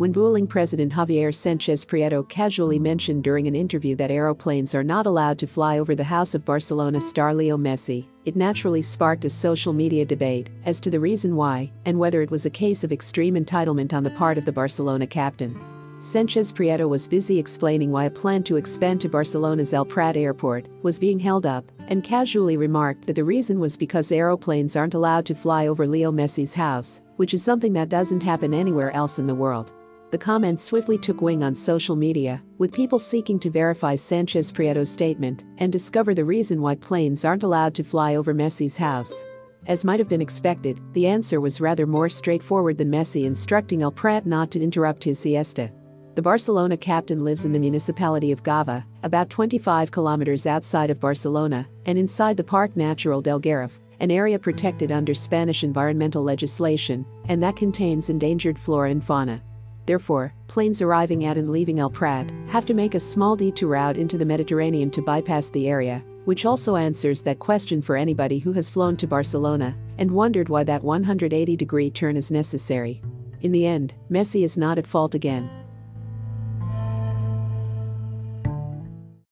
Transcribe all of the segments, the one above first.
when ruling President Javier Sanchez Prieto casually mentioned during an interview that aeroplanes are not allowed to fly over the house of Barcelona star Leo Messi, it naturally sparked a social media debate as to the reason why and whether it was a case of extreme entitlement on the part of the Barcelona captain. Sanchez Prieto was busy explaining why a plan to expand to Barcelona's El Prat airport was being held up and casually remarked that the reason was because aeroplanes aren't allowed to fly over Leo Messi's house, which is something that doesn't happen anywhere else in the world. The comments swiftly took wing on social media, with people seeking to verify Sanchez Prieto's statement and discover the reason why planes aren't allowed to fly over Messi's house. As might have been expected, the answer was rather more straightforward than Messi instructing El Prat not to interrupt his siesta. The Barcelona captain lives in the municipality of Gavà, about 25 kilometers outside of Barcelona, and inside the Parc Natural del Garraf, an area protected under Spanish environmental legislation, and that contains endangered flora and fauna. Therefore, planes arriving at and leaving El Prat have to make a small detour out into the Mediterranean to bypass the area, which also answers that question for anybody who has flown to Barcelona and wondered why that 180 degree turn is necessary. In the end, Messi is not at fault again.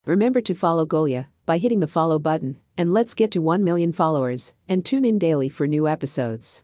Remember to follow Golia by hitting the follow button, and let's get to 1 million followers, and tune in daily for new episodes.